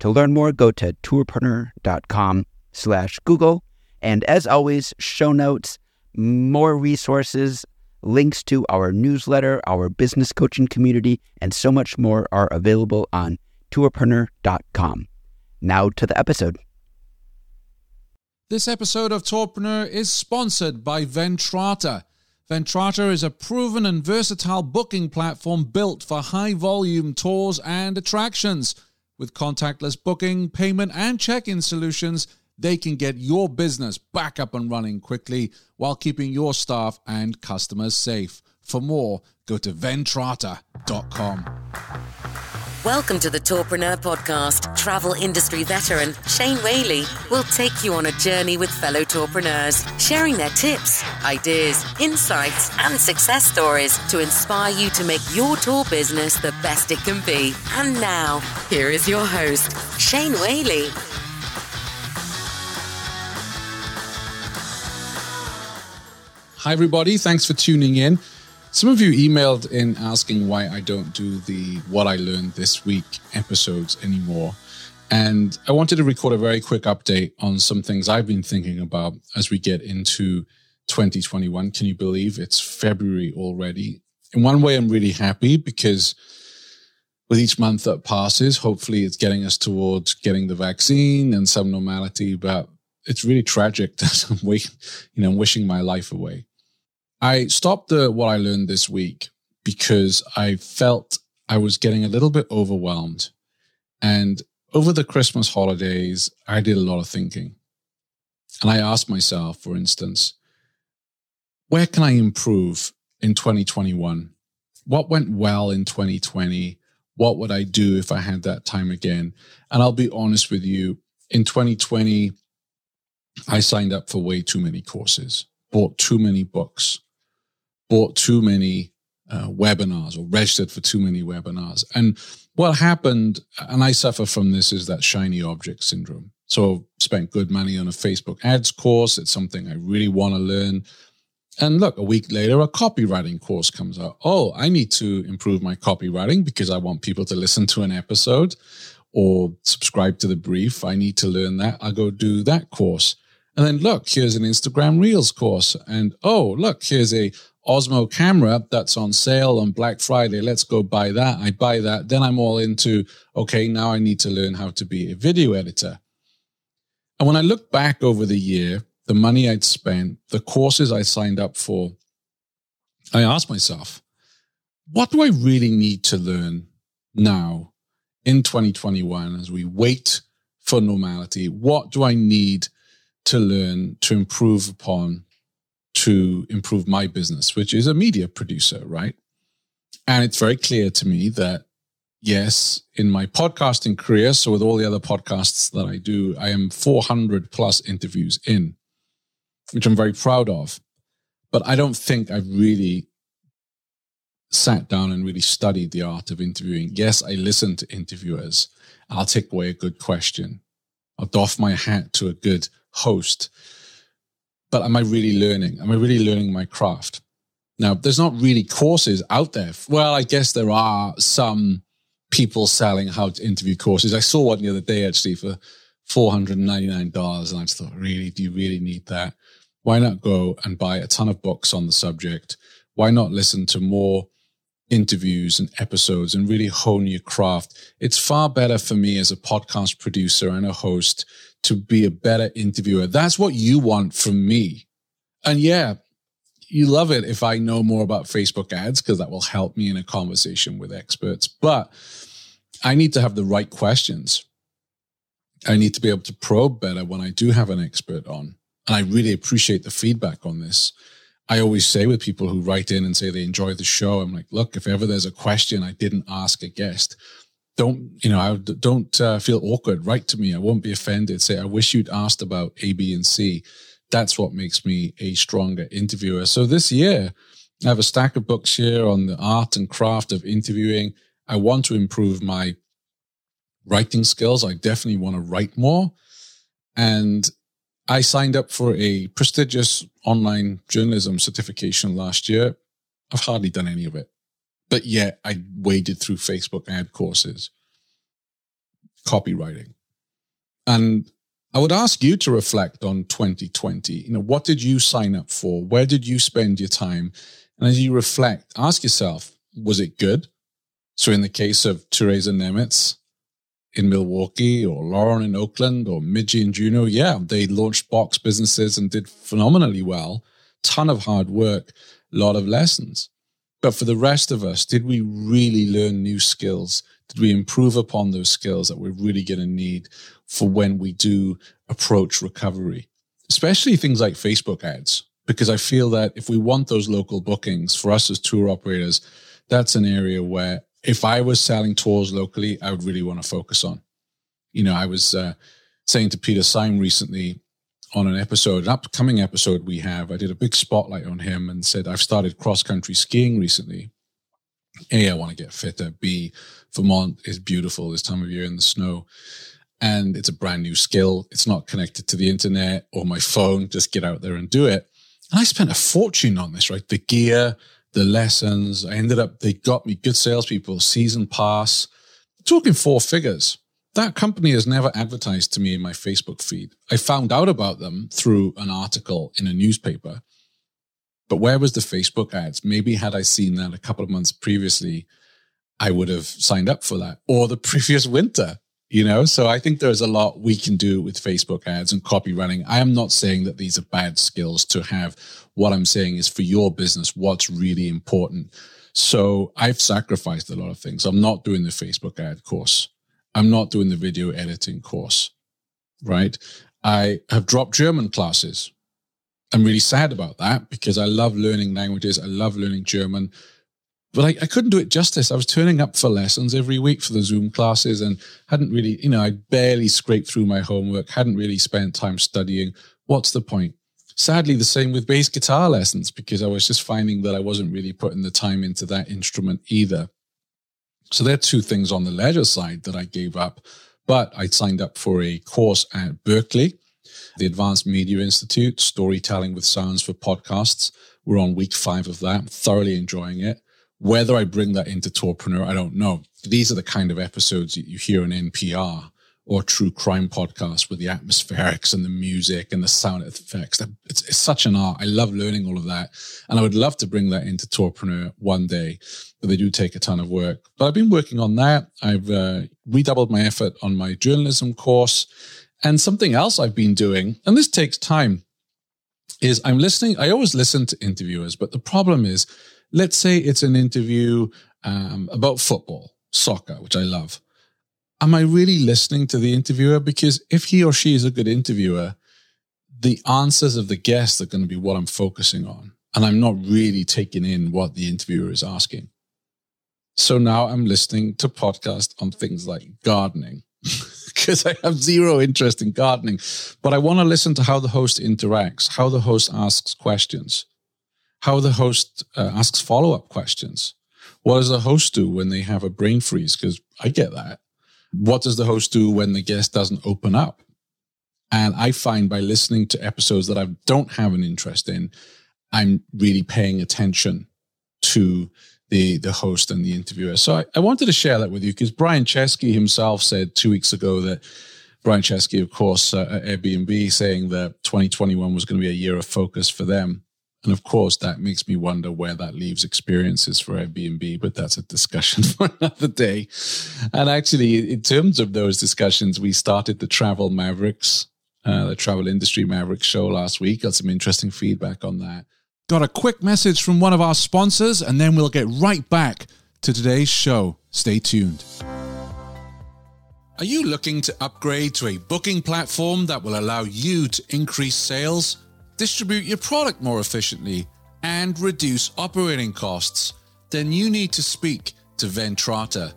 To learn more, go to tourpreneur.com slash Google. And as always, show notes, more resources, links to our newsletter, our business coaching community, and so much more are available on tourpreneur.com. Now to the episode. This episode of Tourpreneur is sponsored by Ventrata. Ventrata is a proven and versatile booking platform built for high volume tours and attractions. With contactless booking, payment, and check in solutions, they can get your business back up and running quickly while keeping your staff and customers safe. For more, go to ventrata.com. Welcome to the Tourpreneur Podcast. Travel industry veteran Shane Whaley will take you on a journey with fellow tourpreneurs, sharing their tips, ideas, insights, and success stories to inspire you to make your tour business the best it can be. And now, here is your host, Shane Whaley. Hi, everybody. Thanks for tuning in. Some of you emailed in asking why I don't do the What I Learned This Week episodes anymore. And I wanted to record a very quick update on some things I've been thinking about as we get into 2021. Can you believe it's February already? In one way, I'm really happy because with each month that passes, hopefully it's getting us towards getting the vaccine and some normality. But it's really tragic that I'm you know, wishing my life away. I stopped the what I learned this week because I felt I was getting a little bit overwhelmed. And over the Christmas holidays, I did a lot of thinking. And I asked myself, for instance, where can I improve in 2021? What went well in 2020? What would I do if I had that time again? And I'll be honest with you, in 2020, I signed up for way too many courses, bought too many books, bought too many uh, webinars or registered for too many webinars. And what happened, and I suffer from this, is that shiny object syndrome. So spent good money on a Facebook ads course. It's something I really want to learn. And look, a week later, a copywriting course comes out. Oh, I need to improve my copywriting because I want people to listen to an episode or subscribe to the brief. I need to learn that. I'll go do that course. And then look, here's an Instagram Reels course. And oh, look, here's a Osmo camera that's on sale on Black Friday. Let's go buy that. I buy that. Then I'm all into, okay, now I need to learn how to be a video editor. And when I look back over the year, the money I'd spent, the courses I signed up for, I asked myself, what do I really need to learn now in 2021 as we wait for normality? What do I need to learn to improve upon to improve my business, which is a media producer, right? And it's very clear to me that, yes, in my podcasting career, so with all the other podcasts that I do, I am 400 plus interviews in, which I'm very proud of. But I don't think I've really sat down and really studied the art of interviewing. Yes, I listen to interviewers. I'll take away a good question. I'll doff my hat to a good host but am I really learning? Am I really learning my craft? Now, there's not really courses out there. Well, I guess there are some people selling how to interview courses. I saw one the other day actually for $499. And I just thought, really, do you really need that? Why not go and buy a ton of books on the subject? Why not listen to more interviews and episodes and really hone your craft? It's far better for me as a podcast producer and a host to be a better interviewer. That's what you want from me. And yeah, you love it if I know more about Facebook ads because that will help me in a conversation with experts. But I need to have the right questions. I need to be able to probe better when I do have an expert on. And I really appreciate the feedback on this. I always say with people who write in and say they enjoy the show, I'm like, look, if ever there's a question I didn't ask a guest, don't you know I don't uh, feel awkward. Write to me. I won't be offended. Say I wish you'd asked about A, B, and C. That's what makes me a stronger interviewer. So this year, I have a stack of books here on the art and craft of interviewing. I want to improve my writing skills. I definitely want to write more. And I signed up for a prestigious online journalism certification last year. I've hardly done any of it, but yet I waded through Facebook ad courses, copywriting. And I would ask you to reflect on 2020. You know, what did you sign up for? Where did you spend your time? And as you reflect, ask yourself, was it good? So in the case of Teresa Nemitz in Milwaukee or Lauren in Oakland or Midgie and Juno, yeah, they launched box businesses and did phenomenally well. Ton of hard work, a lot of lessons. But for the rest of us, did we really learn new skills? Did we improve upon those skills that we're really going to need for when we do approach recovery? Especially things like Facebook ads, because I feel that if we want those local bookings for us as tour operators, that's an area where if I was selling tours locally, I would really want to focus on. You know, I was uh, saying to Peter Syme recently on an episode, an upcoming episode we have, I did a big spotlight on him and said, I've started cross country skiing recently. A, I want to get fitter. B, Vermont is beautiful this time of year in the snow. And it's a brand new skill. It's not connected to the internet or my phone. Just get out there and do it. And I spent a fortune on this, right? The gear, the lessons. I ended up, they got me good salespeople, season pass, talking four figures. That company has never advertised to me in my Facebook feed. I found out about them through an article in a newspaper. But where was the Facebook ads? Maybe had I seen that a couple of months previously, I would have signed up for that. Or the previous winter you know? So i think there's a lot we can do with facebook ads and copywriting. I am not saying that these are bad skills to have. What i'm saying is for your business what's really important. So i've sacrificed a lot of things. I'm not doing the facebook ad course i'm not doing the video editing course right i have dropped german classes i'm really sad about that because i love learning languages i love learning german but I, I couldn't do it justice. I was turning up for lessons every week for the Zoom classes and hadn't really, you know, I barely scraped through my homework, hadn't really spent time studying. What's the point? Sadly, the same with bass guitar lessons because I was just finding that I wasn't really putting the time into that instrument either. So there are two things on the leisure side that I gave up, but I signed up for a course at Berkeley, the Advanced Media Institute, storytelling with sounds for podcasts. We're on week five of that. Thoroughly enjoying it. Whether I bring that into Tourpreneur, I don't know. These are the kind of episodes that you hear on NPR or true crime podcasts with the atmospherics and the music and the sound effects. It's, it's, such an art. I love learning all of that. And I would love to bring that into Tourpreneur one day, but they do take a ton of work. But I've been working on that. I've uh, redoubled my effort on my journalism course. And something else I've been doing, and this takes time, is I'm listening. I always listen to interviewers, but the problem is let's say it's an interview um, about football, soccer, which I love. Am I really listening to the interviewer? Because if he or she is a good interviewer, the answers of the guest are going to be what I'm focusing on. And I'm not really taking in what the interviewer is asking. So now I'm listening to podcasts on things like gardening because I have zero interest in gardening, but I want to listen to how the host interacts, how the host asks questions how the host uh, asks follow up questions. What does the host do when they have a brain freeze? Because I get that. What does the host do when the guest doesn't open up? And I find by listening to episodes that I don't have an interest in, I'm really paying attention to the the host and the interviewer. So I, I wanted to share that with you because Brian Chesky himself said two weeks ago that Brian Chesky, of course, uh, at Airbnb, saying that 2021 was going to be a year of focus for them. And of course, that makes me wonder where that leaves experiences for Airbnb, but that's a discussion for another day. And actually, in terms of those discussions, we started the Travel Mavericks, uh, the Travel Industry Mavericks show last week. Got some interesting feedback on that. Got a quick message from one of our sponsors, and then we'll get right back to today's show. Stay tuned. Are you looking to upgrade to a booking platform that will allow you to increase sales? Distribute your product more efficiently, and reduce operating costs, then you need to speak to Ventrata.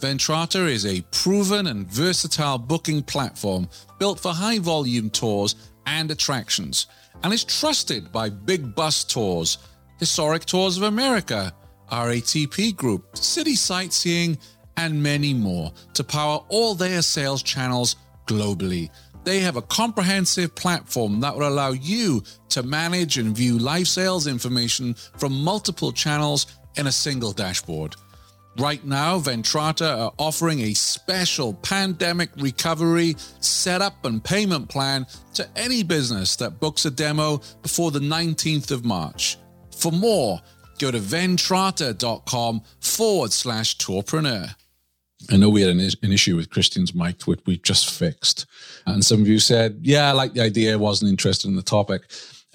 Ventrata is a proven and versatile booking platform built for high volume tours and attractions, and is trusted by big bus tours, Historic Tours of America, RATP Group, City Sightseeing, and many more to power all their sales channels globally. They have a comprehensive platform that will allow you to manage and view live sales information from multiple channels in a single dashboard. Right now, Ventrata are offering a special pandemic recovery setup and payment plan to any business that books a demo before the 19th of March. For more, go to ventrata.com forward slash tourpreneur. I know we had an, an, issue with Christian's mic, which we've just fixed. And some of you said, yeah, I like the idea, wasn't interested in the topic.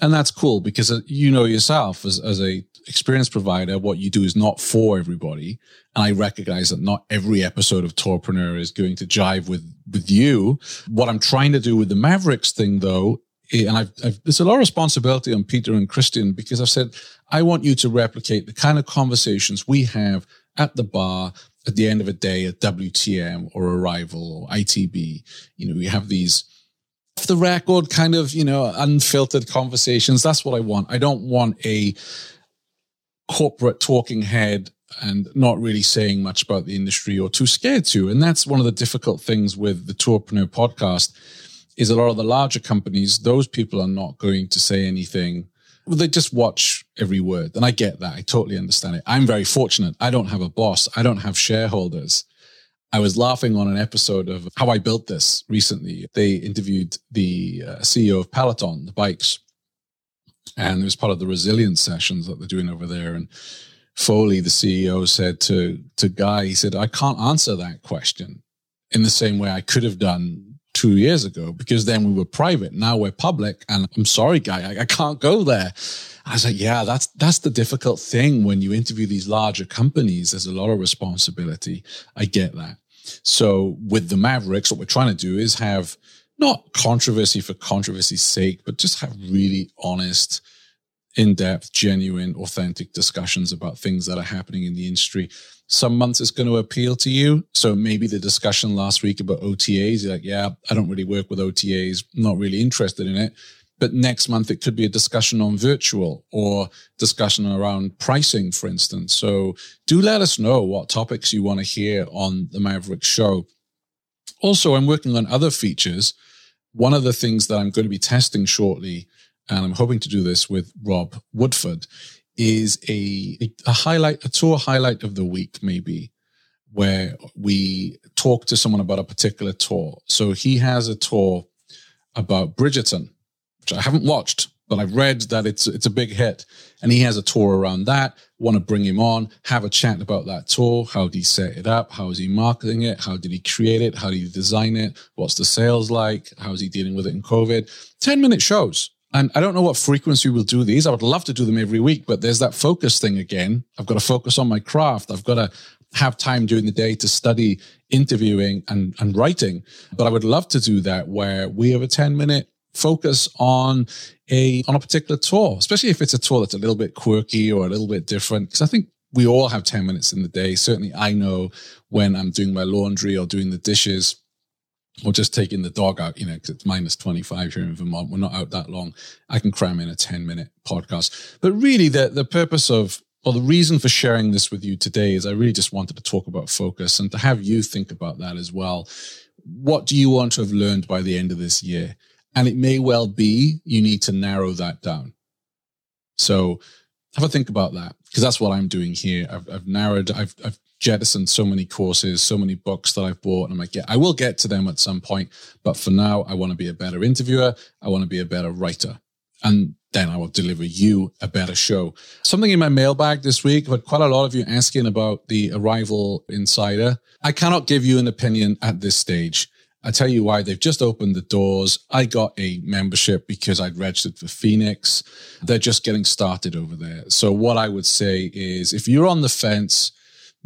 And that's cool because uh, you know yourself as, as a experience provider, what you do is not for everybody. And I recognize that not every episode of Tourpreneur is going to jive with, with you. What I'm trying to do with the Mavericks thing though, eh, and I've, I've, there's a lot of responsibility on Peter and Christian because I've said, I want you to replicate the kind of conversations we have at the bar at the end of a day at WTM or Arival or ITB. You know, we have these off the record kind of, you know, unfiltered conversations. That's what I want. I don't want a corporate talking head and not really saying much about the industry or too scared to. And that's one of the difficult things with the Tourpreneur podcast is a lot of the larger companies, those people are not going to say anything. They just watch every word. And I get that. I totally understand it. I'm very fortunate. I don't have a boss. I don't have shareholders. I was laughing on an episode of how I built this recently. They interviewed the uh, CEO of Peloton, the bikes, and it was part of the resilience sessions that they're doing over there. And Foley, the CEO, said to to Guy, he said, "I can't answer that question in the same way I could have done two years ago because then we were private. Now we're public, and I'm sorry, Guy, I, I can't go there." I was like, "Yeah, that's that's the difficult thing when you interview these larger companies. There's a lot of responsibility. I get that." So with the Mavericks, what we're trying to do is have not controversy for controversy's sake, but just have really honest, in depth, genuine, authentic discussions about things that are happening in the industry. Some months it's going to appeal to you. So maybe the discussion last week about OTAs, you're like, yeah, I don't really work with OTAs, not really interested in it. But next month it could be a discussion on virtual or discussion around pricing, for instance. So do let us know what topics you want to hear on the Maverick show. Also, I'm working on other features one of the things that I'm going to be testing shortly, and I'm hoping to do this with Rob Woodford, is a, a highlight, a tour highlight of the week, maybe, where we talk to someone about a particular tour. So he has a tour about Bridgerton, which I haven't watched, but I've read that it's it's a big hit, and he has a tour around that. Want to bring him on, have a chat about that tour. How did he set it up? How is he marketing it? How did he create it? How did he design it? What's the sales like? How is he dealing with it in COVID? Ten minute shows. And I don't know what frequency we'll do these. I would love to do them every week, but there's that focus thing again. I've got to focus on my craft. I've got to have time during the day to study interviewing and, and writing. But I would love to do that where we have a 10 minute focus on a on a particular tour, especially if it's a tour that's a little bit quirky or a little bit different. Because I think we all have 10 minutes in the day. Certainly I know when I'm doing my laundry or doing the dishes or just taking the dog out, you know, because it's minus 25 here in Vermont. We're not out that long. I can cram in a 10 minute podcast. But really the, the purpose of or the reason for sharing this with you today is I really just wanted to talk about focus and to have you think about that as well. What do you want to have learned by the end of this year? And it may well be you need to narrow that down. So have a think about that because that's what I'm doing here. I've, I've narrowed, I've, I've, jettisoned so many courses, so many books that I've bought, and I might get, I will get to them at some point. But for now, I want to be a better interviewer. I want to be a better writer. And then I will deliver you a better show. Something in my mailbag this week, but quite a lot of you asking about the Arival Insider. I cannot give you an opinion at this stage. I tell you why they've just opened the doors. I got a membership because I'd registered for Phoenix. They're just getting started over there. So what I would say is if you're on the fence,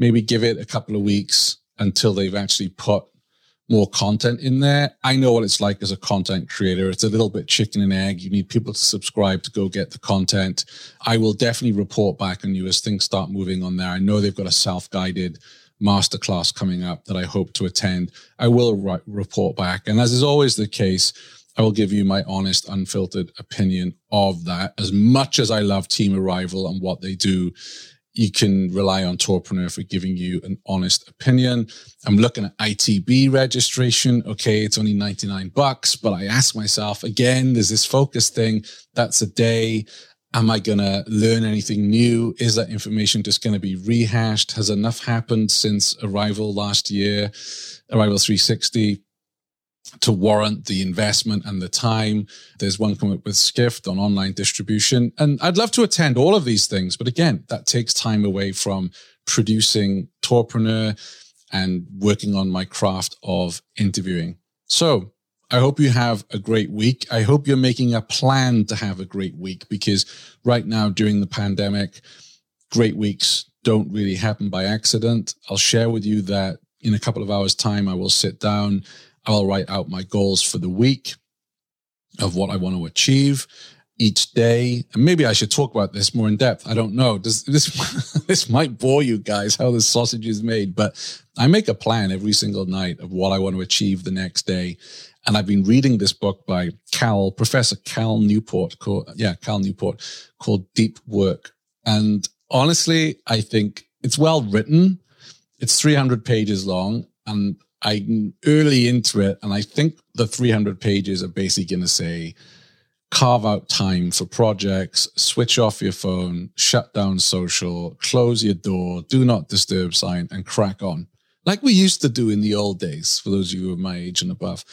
maybe give it a couple of weeks until they've actually put more content in there. I know what it's like as a content creator. It's a little bit chicken and egg. You need people to subscribe to go get the content. I will definitely report back on you as things start moving on there. I know they've got a self-guided masterclass coming up that I hope to attend. I will write, report back. And as is always the case, I will give you my honest, unfiltered opinion of that. As much as I love Team Arival and what they do, you can rely on Tourpreneur for giving you an honest opinion. I'm looking at ITB registration. Okay, it's only 99 bucks, but I ask myself again, there's this focus thing. That's a day. Am I going to learn anything new? Is that information just going to be rehashed? Has enough happened since Arival last year, Arival 360? To warrant the investment and the time. There's one coming up with Skift on online distribution. And I'd love to attend all of these things. But again, that takes time away from producing Tourpreneur and working on my craft of interviewing. So I hope you have a great week. I hope you're making a plan to have a great week because right now during the pandemic, great weeks don't really happen by accident. I'll share with you that in a couple of hours time, I will sit down I'll write out my goals for the week of what I want to achieve each day. And maybe I should talk about this more in depth. I don't know. Does this, this might bore you guys how the sausage is made, but I make a plan every single night of what I want to achieve the next day. And I've been reading this book by Cal, Professor Cal Newport, called, yeah, Cal Newport called Deep Work. And honestly, I think it's well written. It's 300 pages long and I'm early into it, and I think the 300 pages are basically going to say carve out time for projects, switch off your phone, shut down social, close your door, do not disturb sign, and crack on. Like we used to do in the old days, for those of you of my age and above.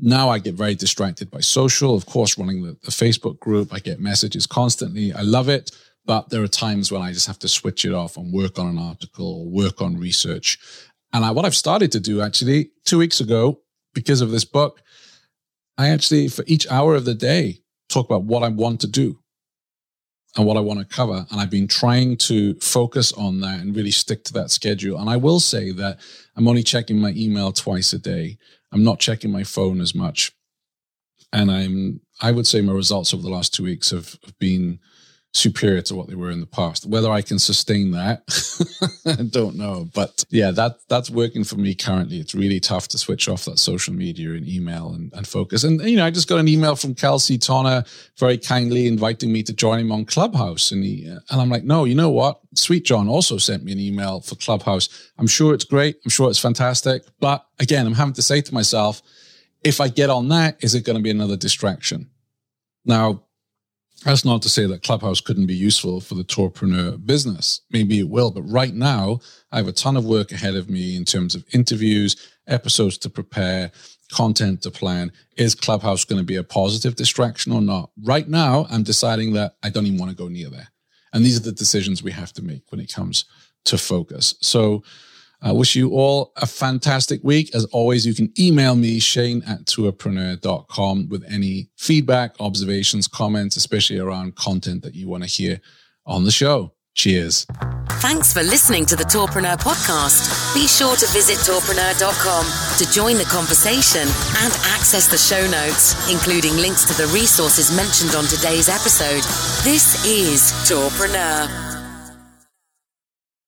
Now I get very distracted by social. Of course, running the, the Facebook group, I get messages constantly. I love it. But there are times when I just have to switch it off and work on an article, or work on research. And I, what I've started to do actually two weeks ago, because of this book, I actually, for each hour of the day, talk about what I want to do and what I want to cover. And I've been trying to focus on that and really stick to that schedule. And I will say that I'm only checking my email twice a day. I'm not checking my phone as much. And I'm, I would say my results over the last two weeks have, have been superior to what they were in the past. Whether I can sustain that, I don't know. But yeah, that that's working for me currently. It's really tough to switch off that social media and email and, and focus. And you know, I just got an email from Kelsey Tonner very kindly inviting me to join him on Clubhouse. And he and I'm like, no, you know what? Sweet John also sent me an email for Clubhouse. I'm sure it's great. I'm sure it's fantastic. But again, I'm having to say to myself, if I get on that, is it going to be another distraction? Now, that's not to say that Clubhouse couldn't be useful for the tourpreneur business. Maybe it will, but right now I have a ton of work ahead of me in terms of interviews, episodes to prepare, content to plan. Is Clubhouse going to be a positive distraction or not? Right now, I'm deciding that I don't even want to go near there. And these are the decisions we have to make when it comes to focus. So I wish you all a fantastic week. As always, you can email me, Shane at tourpreneur.com with any feedback, observations, comments, especially around content that you want to hear on the show. Cheers. Thanks for listening to the Tourpreneur podcast. Be sure to visit tourpreneur.com to join the conversation and access the show notes, including links to the resources mentioned on today's episode. This is Tourpreneur.